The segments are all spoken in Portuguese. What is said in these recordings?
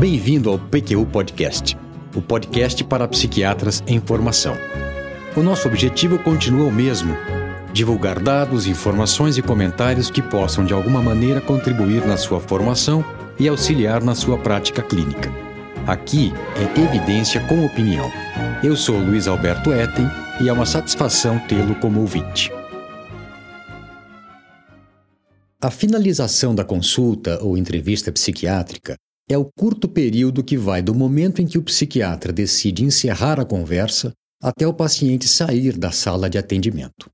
Bem-vindo ao PQU Podcast, o podcast para psiquiatras em formação. O nosso objetivo continua o mesmo: divulgar dados, informações e comentários que possam de alguma maneira contribuir na sua formação e auxiliar na sua prática clínica. Aqui é evidência com opinião. Eu sou Luiz Alberto Etten e é uma satisfação tê-lo como ouvinte. A finalização da consulta ou entrevista psiquiátrica é o curto período que vai do momento em que o psiquiatra decide encerrar a conversa até o paciente sair da sala de atendimento.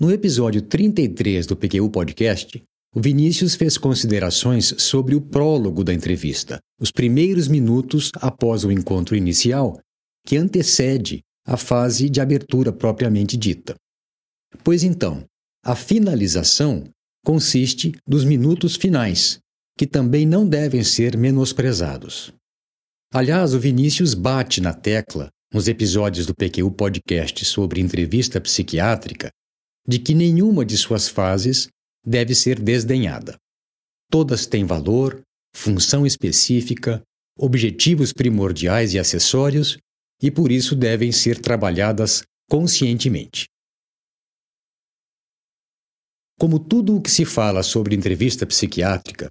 No episódio 33 do PQU Podcast, o Vinícius fez considerações sobre o prólogo da entrevista, os primeiros minutos após o encontro inicial, que antecede a fase de abertura propriamente dita. Pois então, a finalização consiste dos minutos finais, que também não devem ser menosprezados. Aliás, o Vinícius bate na tecla, nos episódios do PQU Podcast sobre entrevista psiquiátrica, de que nenhuma de suas fases deve ser desdenhada. Todas têm valor, função específica, objetivos primordiais e acessórios, e por isso devem ser trabalhadas conscientemente. Como tudo o que se fala sobre entrevista psiquiátrica,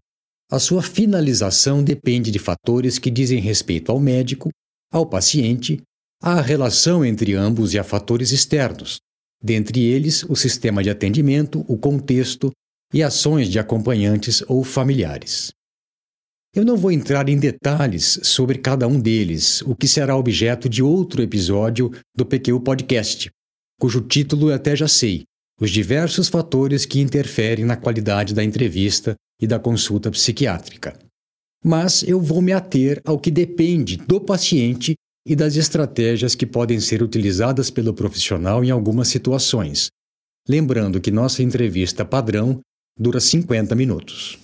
a sua finalização depende de fatores que dizem respeito ao médico, ao paciente, à relação entre ambos e a fatores externos, dentre eles o sistema de atendimento, o contexto e ações de acompanhantes ou familiares. Eu não vou entrar em detalhes sobre cada um deles, o que será objeto de outro episódio do PQ Podcast, cujo título eu até já sei, os diversos fatores que interferem na qualidade da entrevista e da consulta psiquiátrica. Mas eu vou me ater ao que depende do paciente e das estratégias que podem ser utilizadas pelo profissional em algumas situações. Lembrando que nossa entrevista padrão dura 50 minutos.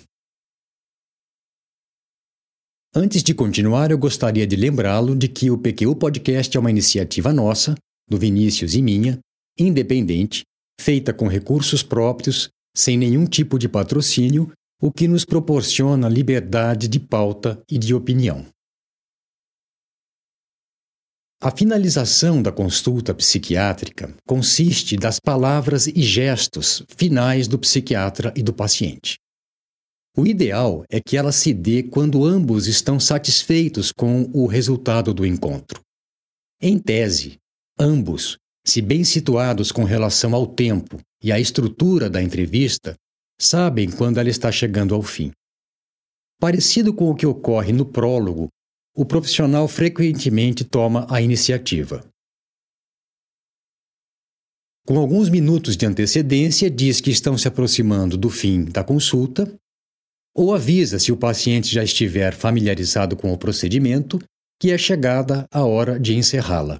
Antes de continuar, eu gostaria de lembrá-lo de que o PQU Podcast é uma iniciativa nossa, do Vinícius e minha, independente, feita com recursos próprios, sem nenhum tipo de patrocínio, o que nos proporciona liberdade de pauta e de opinião. A finalização da consulta psiquiátrica consiste das palavras e gestos finais do psiquiatra e do paciente. O ideal é que ela se dê quando ambos estão satisfeitos com o resultado do encontro. Em tese, ambos se bem situados com relação ao tempo e à estrutura da entrevista, sabem quando ela está chegando ao fim. Parecido com o que ocorre no prólogo, o profissional frequentemente toma a iniciativa. Com alguns minutos de antecedência, diz que estão se aproximando do fim da consulta, ou avisa, se o paciente já estiver familiarizado com o procedimento, que é chegada a hora de encerrá-la.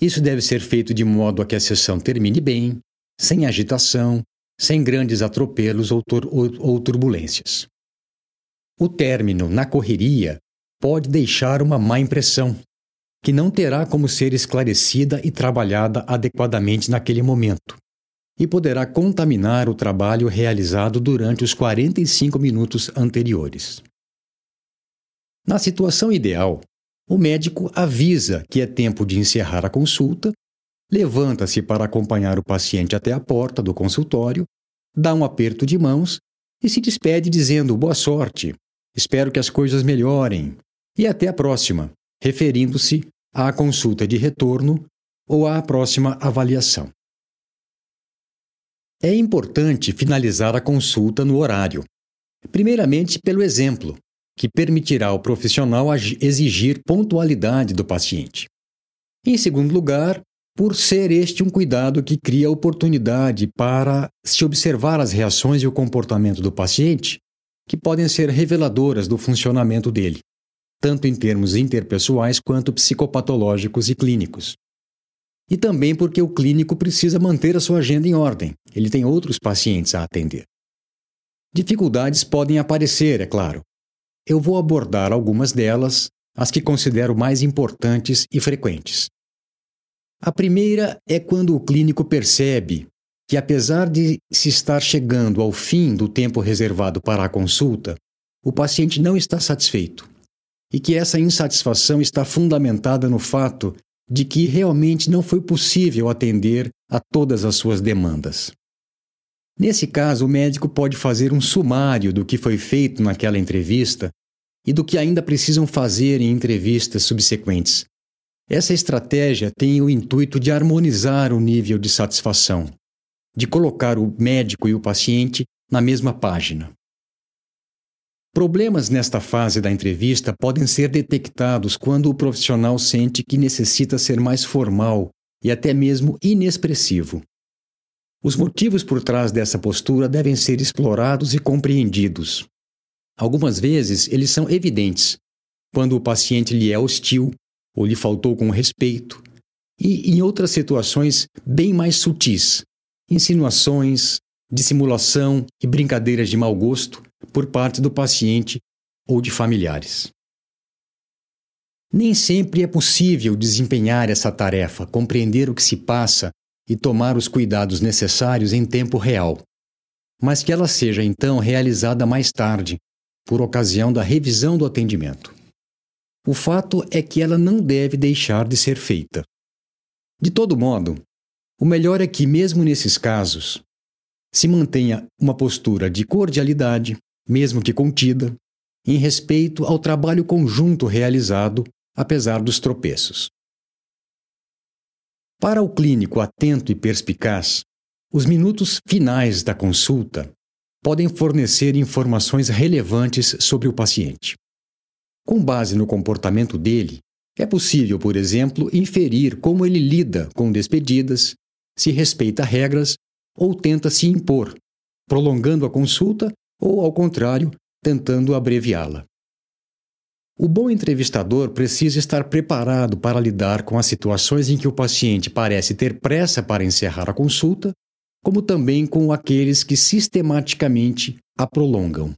Isso deve ser feito de modo a que a sessão termine bem, sem agitação, sem grandes atropelos ou, ou, turbulências. O término na correria pode deixar uma má impressão, que não terá como ser esclarecida e trabalhada adequadamente naquele momento, e poderá contaminar o trabalho realizado durante os 45 minutos anteriores. Na situação ideal, o médico avisa que é tempo de encerrar a consulta, levanta-se para acompanhar o paciente até a porta do consultório, dá um aperto de mãos e se despede dizendo boa sorte, espero que as coisas melhorem e até a próxima, referindo-se à consulta de retorno ou à próxima avaliação. É importante finalizar a consulta no horário. Primeiramente, pelo exemplo, que permitirá ao profissional exigir pontualidade do paciente. Em segundo lugar, por ser este um cuidado que cria oportunidade para se observar as reações e o comportamento do paciente, que podem ser reveladoras do funcionamento dele, tanto em termos interpessoais quanto psicopatológicos e clínicos. E também porque o clínico precisa manter a sua agenda em ordem, ele tem outros pacientes a atender. Dificuldades podem aparecer, é claro, eu vou abordar algumas delas, as que considero mais importantes e frequentes. A primeira é quando o clínico percebe que, apesar de se estar chegando ao fim do tempo reservado para a consulta, o paciente não está satisfeito e que essa insatisfação está fundamentada no fato de que realmente não foi possível atender a todas as suas demandas. Nesse caso, o médico pode fazer um sumário do que foi feito naquela entrevista e do que ainda precisam fazer em entrevistas subsequentes. Essa estratégia tem o intuito de harmonizar o nível de satisfação, de colocar o médico e o paciente na mesma página. Problemas nesta fase da entrevista podem ser detectados quando o profissional sente que necessita ser mais formal e até mesmo inexpressivo. Os motivos por trás dessa postura devem ser explorados e compreendidos. Algumas vezes eles são evidentes, quando o paciente lhe é hostil ou lhe faltou com respeito, e em outras situações bem mais sutis, insinuações, dissimulação e brincadeiras de mau gosto por parte do paciente ou de familiares. Nem sempre é possível desempenhar essa tarefa, compreender o que se passa e tomar os cuidados necessários em tempo real, mas que ela seja então realizada mais tarde, por ocasião da revisão do atendimento. O fato é que ela não deve deixar de ser feita. De todo modo, o melhor é que, mesmo nesses casos, se mantenha uma postura de cordialidade, mesmo que contida, em respeito ao trabalho conjunto realizado, apesar dos tropeços. Para o clínico atento e perspicaz, os minutos finais da consulta podem fornecer informações relevantes sobre o paciente. Com base no comportamento dele, é possível, por exemplo, inferir como ele lida com despedidas, se respeita regras ou tenta se impor, prolongando a consulta ou, ao contrário, tentando abreviá-la. O bom entrevistador precisa estar preparado para lidar com as situações em que o paciente parece ter pressa para encerrar a consulta, como também com aqueles que sistematicamente a prolongam.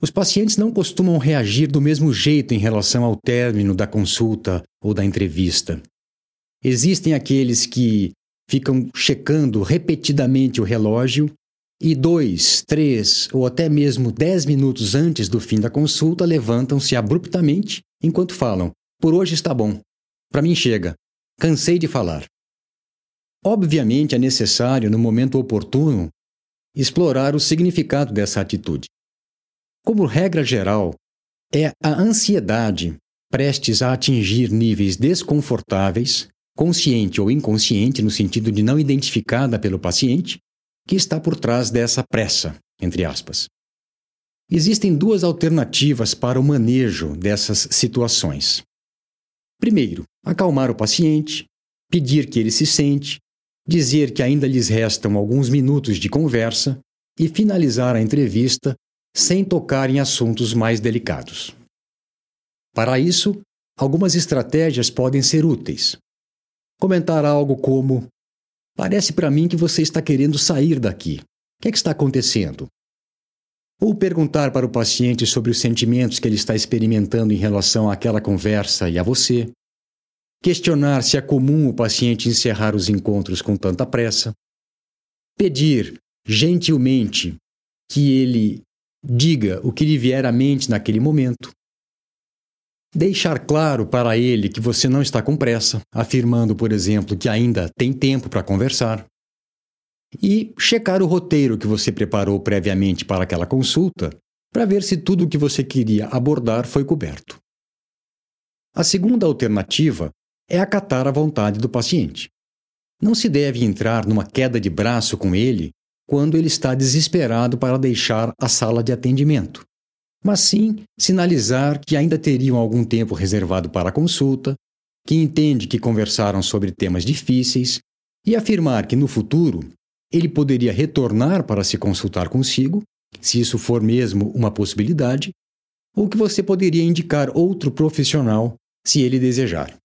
Os pacientes não costumam reagir do mesmo jeito em relação ao término da consulta ou da entrevista. Existem aqueles que ficam checando repetidamente o relógio e dois, três ou até mesmo dez minutos antes do fim da consulta levantam-se abruptamente enquanto falam: Por hoje está bom. Para mim chega. Cansei de falar. Obviamente é necessário, no momento oportuno, explorar o significado dessa atitude. Como regra geral, é a ansiedade prestes a atingir níveis desconfortáveis, consciente ou inconsciente, no sentido de não identificada pelo paciente, que está por trás dessa pressa, entre aspas. Existem duas alternativas para o manejo dessas situações. Primeiro, acalmar o paciente, pedir que ele se sente, dizer que ainda lhes restam alguns minutos de conversa e finalizar a entrevista sem tocar em assuntos mais delicados. Para isso, algumas estratégias podem ser úteis. Comentar algo como: Parece para mim que você está querendo sair daqui. O que, é que está acontecendo? Ou perguntar para o paciente sobre os sentimentos que ele está experimentando em relação àquela conversa e a você. Questionar se é comum o paciente encerrar os encontros com tanta pressa. Pedir, gentilmente, que ele diga o que lhe vier à mente naquele momento. Deixar claro para ele que você não está com pressa, afirmando, por exemplo, que ainda tem tempo para conversar. E checar o roteiro que você preparou previamente para aquela consulta, para ver se tudo o que você queria abordar foi coberto. A segunda alternativa é acatar a vontade do paciente. Não se deve entrar numa queda de braço com ele quando ele está desesperado para deixar a sala de atendimento mas sim sinalizar que ainda teriam algum tempo reservado para a consulta, que entende que conversaram sobre temas difíceis e afirmar que no futuro ele poderia retornar para se consultar consigo, se isso for mesmo uma possibilidade, ou que você poderia indicar outro profissional se ele desejar.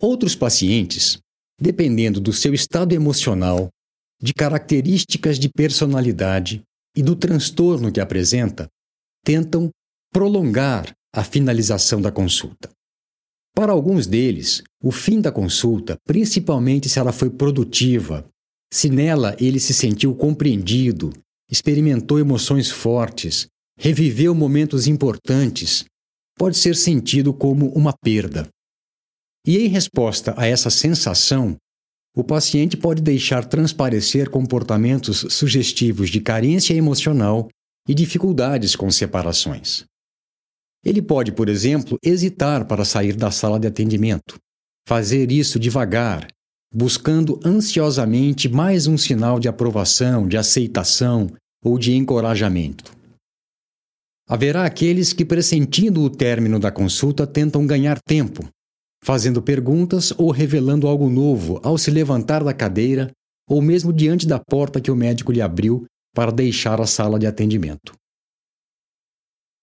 Outros pacientes, dependendo do seu estado emocional, de características de personalidade e do transtorno que apresenta, tentam prolongar a finalização da consulta. Para alguns deles, o fim da consulta, principalmente se ela foi produtiva, se nela ele se sentiu compreendido, experimentou emoções fortes, reviveu momentos importantes pode ser sentido como uma perda. E em resposta a essa sensação, o paciente pode deixar transparecer comportamentos sugestivos de carência emocional e dificuldades com separações. Ele pode, por exemplo, hesitar para sair da sala de atendimento, fazer isso devagar, buscando ansiosamente mais um sinal de aprovação, de aceitação ou de encorajamento. Haverá aqueles que, pressentindo o término da consulta, tentam ganhar tempo, fazendo perguntas ou revelando algo novo ao se levantar da cadeira ou mesmo diante da porta que o médico lhe abriu para deixar a sala de atendimento.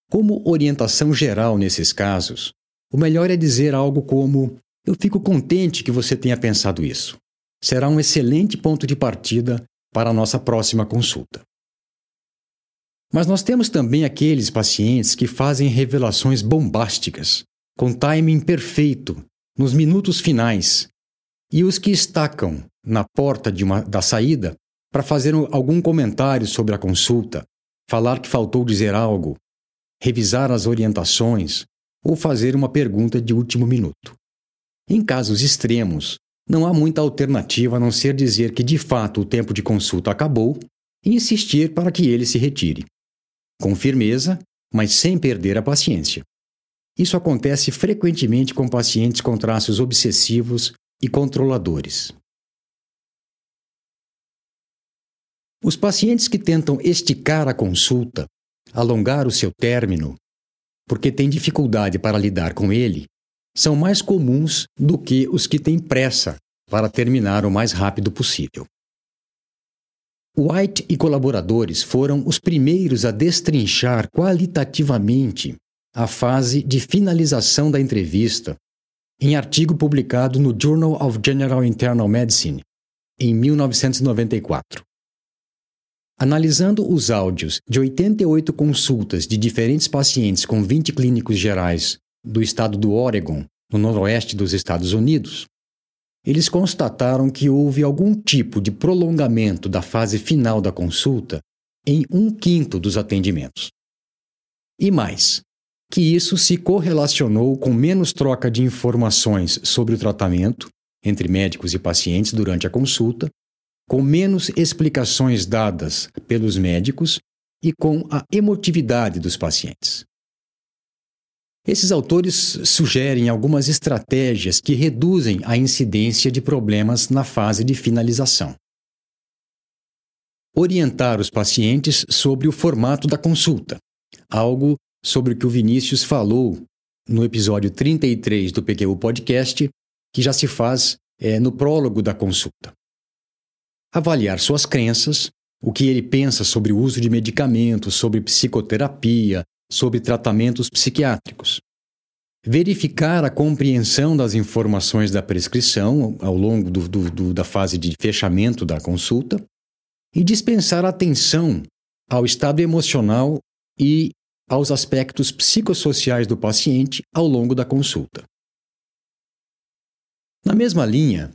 Como orientação geral nesses casos, o melhor é dizer algo como: Eu fico contente que você tenha pensado isso. Será um excelente ponto de partida para a nossa próxima consulta. Mas nós temos também aqueles pacientes que fazem revelações bombásticas, com timing perfeito, nos minutos finais, e os que estacam na porta uma, da saída para fazer algum comentário sobre a consulta, falar que faltou dizer algo, revisar as orientações ou fazer uma pergunta de último minuto. Em casos extremos, não há muita alternativa a não ser dizer que de fato o tempo de consulta acabou e insistir para que ele se retire com firmeza, mas sem perder a paciência. Isso acontece frequentemente com pacientes com traços obsessivos e controladores. Os pacientes que tentam esticar a consulta, alongar o seu término, porque têm dificuldade para lidar com ele, são mais comuns do que os que têm pressa para terminar o mais rápido possível. White e colaboradores foram os primeiros a destrinchar qualitativamente a fase de finalização da entrevista em artigo publicado no Journal of General Internal Medicine em 1994. Analisando os áudios de 88 consultas de diferentes pacientes com 20 clínicos gerais do estado do Oregon, no noroeste dos Estados Unidos, eles constataram que houve algum tipo de prolongamento da fase final da consulta em um quinto dos atendimentos. E mais, que isso se correlacionou com menos troca de informações sobre o tratamento entre médicos e pacientes durante a consulta, com menos explicações dadas pelos médicos e com a emotividade dos pacientes. Esses autores sugerem algumas estratégias que reduzem a incidência de problemas na fase de finalização. Orientar os pacientes sobre o formato da consulta, algo sobre o que o Vinícius falou no episódio 33 do PQU Podcast, que já se faz é, no prólogo da consulta. Avaliar suas crenças, o que ele pensa sobre o uso de medicamentos, sobre psicoterapia, sobre tratamentos psiquiátricos. Verificar a compreensão das informações da prescrição ao longo do, do, do, da fase de fechamento da consulta e dispensar atenção ao estado emocional e aos aspectos psicossociais do paciente ao longo da consulta. Na mesma linha,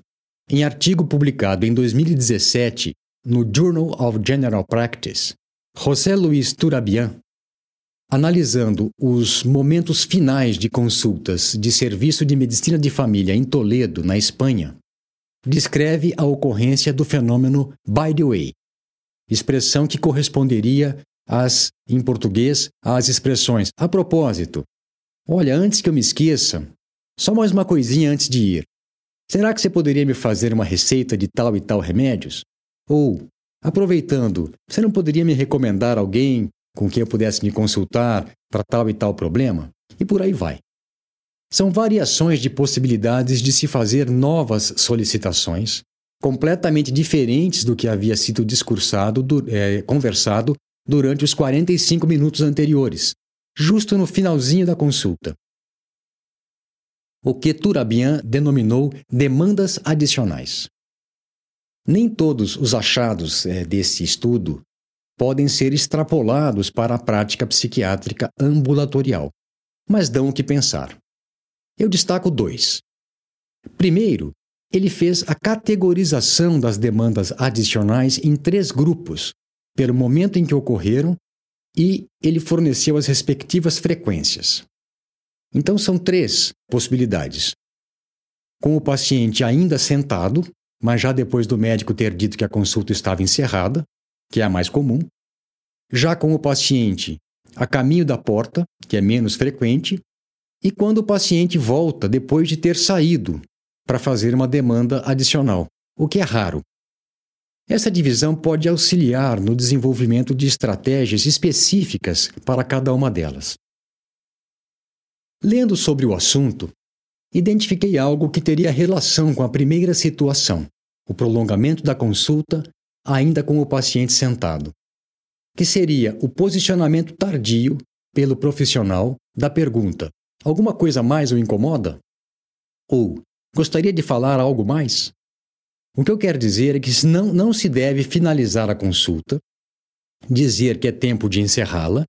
em artigo publicado em 2017 no Journal of General Practice, José Luiz Turabian analisando os momentos finais de consultas de serviço de medicina de família em Toledo, na Espanha, descreve a ocorrência do fenômeno by the way, expressão que corresponderia às, em português, às expressões a propósito. Olha, antes que eu me esqueça, só mais uma coisinha antes de ir. Será que você poderia me fazer uma receita de tal e tal remédios? Ou, aproveitando, você não poderia me recomendar alguém com quem eu pudesse me consultar para tal e tal problema, e por aí vai. São variações de possibilidades de se fazer novas solicitações, completamente diferentes do que havia sido discursado, é, conversado durante os 45 minutos anteriores, justo no finalzinho da consulta. O que Turabian denominou demandas adicionais. Nem todos os achados é, desse estudo podem ser extrapolados para a prática psiquiátrica ambulatorial, mas dão o que pensar. Eu destaco dois. Primeiro, ele fez a categorização das demandas adicionais em três grupos, pelo momento em que ocorreram e ele forneceu as respectivas frequências. Então são três possibilidades. Com o paciente ainda sentado, mas já depois do médico ter dito que a consulta estava encerrada, que é a mais comum. Já com o paciente a caminho da porta, que é menos frequente, e quando o paciente volta depois de ter saído para fazer uma demanda adicional, o que é raro. Essa divisão pode auxiliar no desenvolvimento de estratégias específicas para cada uma delas. Lendo sobre o assunto, identifiquei algo que teria relação com a primeira situação, o prolongamento da consulta, ainda com o paciente sentado, que seria o posicionamento tardio pelo profissional da pergunta: Alguma coisa mais o incomoda? Ou gostaria de falar algo mais? O que eu quero dizer é que não, não se deve finalizar a consulta, dizer que é tempo de encerrá-la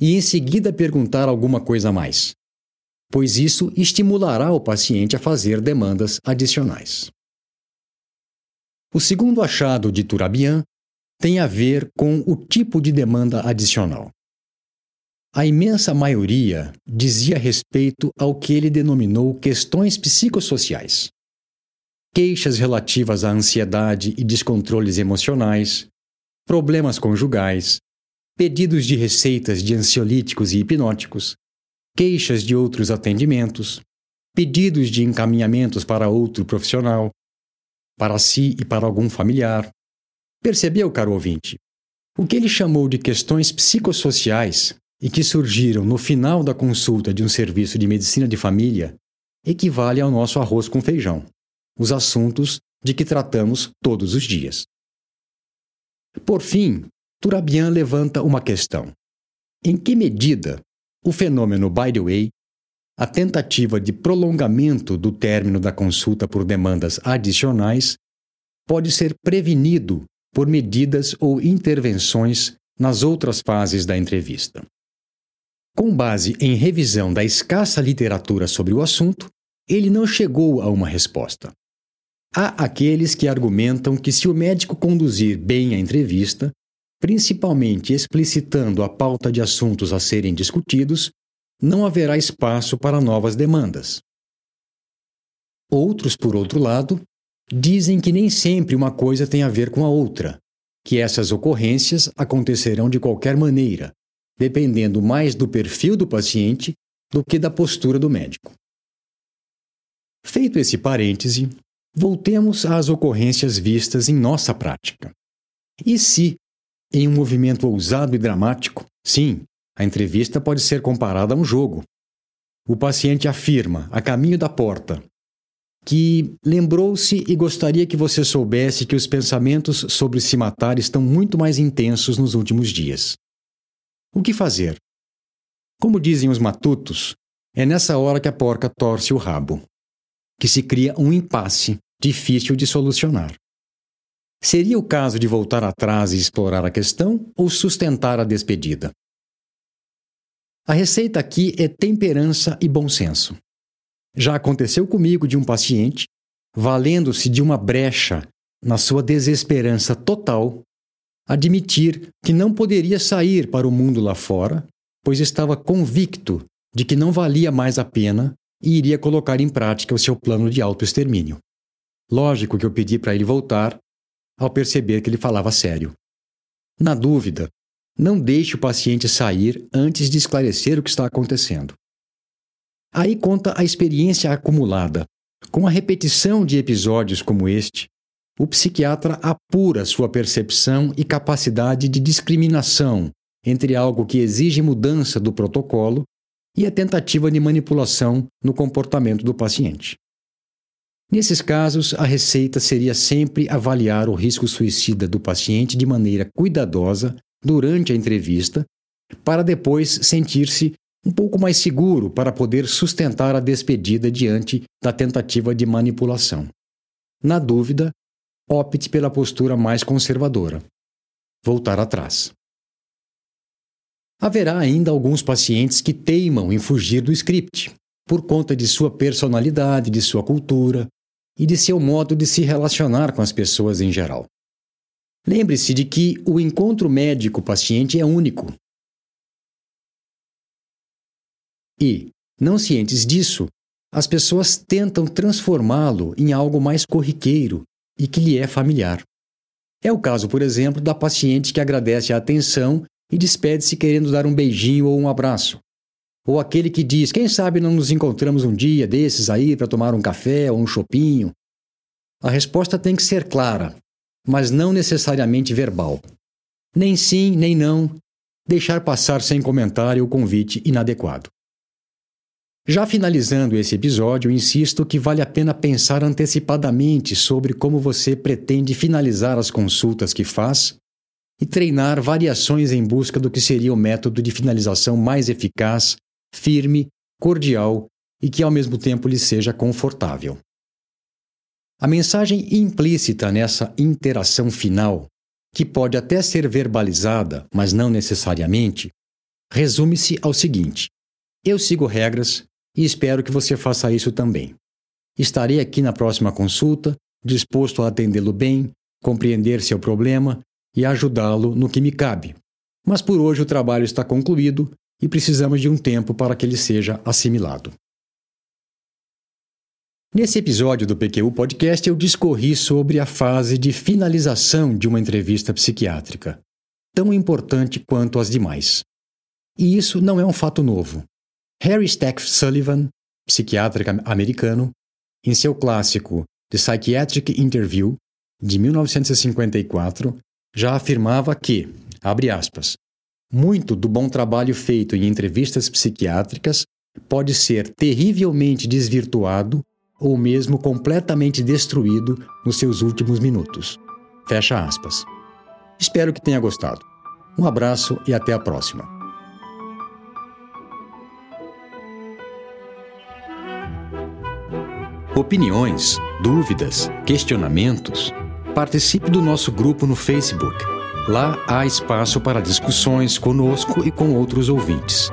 e em seguida perguntar alguma coisa a mais, pois isso estimulará o paciente a fazer demandas adicionais. O segundo achado de Turabian tem a ver com o tipo de demanda adicional. A imensa maioria dizia respeito ao que ele denominou questões psicossociais. Queixas relativas à ansiedade e descontroles emocionais, problemas conjugais, pedidos de receitas de ansiolíticos e hipnóticos, queixas de outros atendimentos, pedidos de encaminhamentos para outro profissional, para si e para algum familiar. Percebeu, caro ouvinte? O que ele chamou de questões psicossociais e que surgiram no final da consulta de um serviço de medicina de família equivale ao nosso arroz com feijão, os assuntos de que tratamos todos os dias. Por fim, Turabian levanta uma questão. Em que medida o fenômeno by the way, a tentativa de prolongamento do término da consulta por demandas adicionais, pode ser prevenido por medidas ou intervenções nas outras fases da entrevista? Com base em revisão da escassa literatura sobre o assunto, ele não chegou a uma resposta. Há aqueles que argumentam que, se o médico conduzir bem a entrevista, principalmente explicitando a pauta de assuntos a serem discutidos, não haverá espaço para novas demandas. Outros, por outro lado, dizem que nem sempre uma coisa tem a ver com a outra, que essas ocorrências acontecerão de qualquer maneira, dependendo mais do perfil do paciente do que da postura do médico. Feito esse parêntese, voltemos às ocorrências vistas em nossa prática. E se, em um movimento ousado e dramático, sim, a entrevista pode ser comparada a um jogo. O paciente afirma, a caminho da porta, que lembrou-se e gostaria que você soubesse que os pensamentos sobre se matar estão muito mais intensos nos últimos dias. O que fazer? Como dizem os matutos, é nessa hora que a porca torce o rabo, que se cria um impasse difícil de solucionar. Seria o caso de voltar atrás e explorar a questão ou sustentar a despedida? A receita aqui é temperança e bom senso. Já aconteceu comigo de um paciente, valendo-se de uma brecha na sua desesperança total, admitir que não poderia sair para o mundo lá fora, pois estava convicto de que não valia mais a pena e iria colocar em prática o seu plano de autoextermínio. Lógico que eu pedi para ele voltar ao perceber que ele falava sério. Na dúvida, não deixe o paciente sair antes de esclarecer o que está acontecendo. Aí conta a experiência acumulada. Com a repetição de episódios como este, o psiquiatra apura sua percepção e capacidade de discriminação entre algo que exige mudança do protocolo e a tentativa de manipulação no comportamento do paciente. Nesses casos, a receita seria sempre avaliar o risco suicida do paciente de maneira cuidadosa durante a entrevista, para depois sentir-se um pouco mais seguro para poder sustentar a despedida diante da tentativa de manipulação. Na dúvida, opte pela postura mais conservadora. Voltar atrás. Haverá ainda alguns pacientes que teimam em fugir do script, por conta de sua personalidade, de sua cultura e de seu modo de se relacionar com as pessoas em geral. Lembre-se de que o encontro médico-paciente é único E, não cientes disso, as pessoas tentam transformá-lo em algo mais corriqueiro e que lhe é familiar. É o caso, por exemplo, da paciente que agradece a atenção e despede-se querendo dar um beijinho ou um abraço. Ou aquele que diz: Quem sabe não nos encontramos um dia desses aí para tomar um café ou um chopinho? A resposta tem que ser clara, mas não necessariamente verbal. Nem sim, nem não, deixar passar sem comentário o convite inadequado. Já finalizando esse episódio, insisto que vale a pena pensar antecipadamente sobre como você pretende finalizar as consultas que faz e treinar variações em busca do que seria o método de finalização mais eficaz, firme, cordial e que ao mesmo tempo lhe seja confortável. A mensagem implícita nessa interação final, que pode até ser verbalizada, mas não necessariamente, resume-se ao seguinte: eu sigo regras, e espero que você faça isso também. Estarei aqui na próxima consulta, disposto a atendê-lo bem, compreender seu problema e ajudá-lo no que me cabe. Mas por hoje o trabalho está concluído e precisamos de um tempo para que ele seja assimilado. Nesse episódio do PQU Podcast, eu discorri sobre a fase de finalização de uma entrevista psiquiátrica, tão importante quanto as demais. E isso não é um fato novo. Harry Stack Sullivan, psiquiatra americano, em seu clássico The Psychiatric Interview, de 1954, já afirmava que, abre aspas, muito do bom trabalho feito em entrevistas psiquiátricas pode ser terrivelmente desvirtuado ou mesmo completamente destruído nos seus últimos minutos. Fecha aspas. Espero que tenha gostado. Um abraço e até a próxima. opiniões, dúvidas, questionamentos, participe do nosso grupo no Facebook. Lá há espaço para discussões conosco e com outros ouvintes.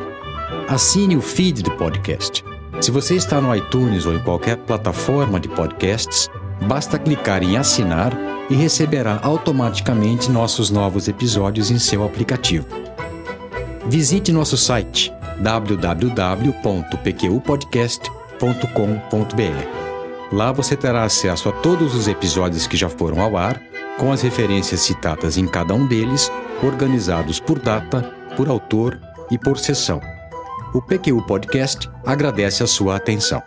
Assine o feed do podcast. Se você está no iTunes ou em qualquer plataforma de podcasts, basta clicar em assinar e receberá automaticamente nossos novos episódios em seu aplicativo. Visite nosso site www.pqpodcast.com.br. Lá você terá acesso a todos os episódios que já foram ao ar, com as referências citadas em cada um deles, organizados por data, por autor e por sessão. O PQU Podcast agradece a sua atenção.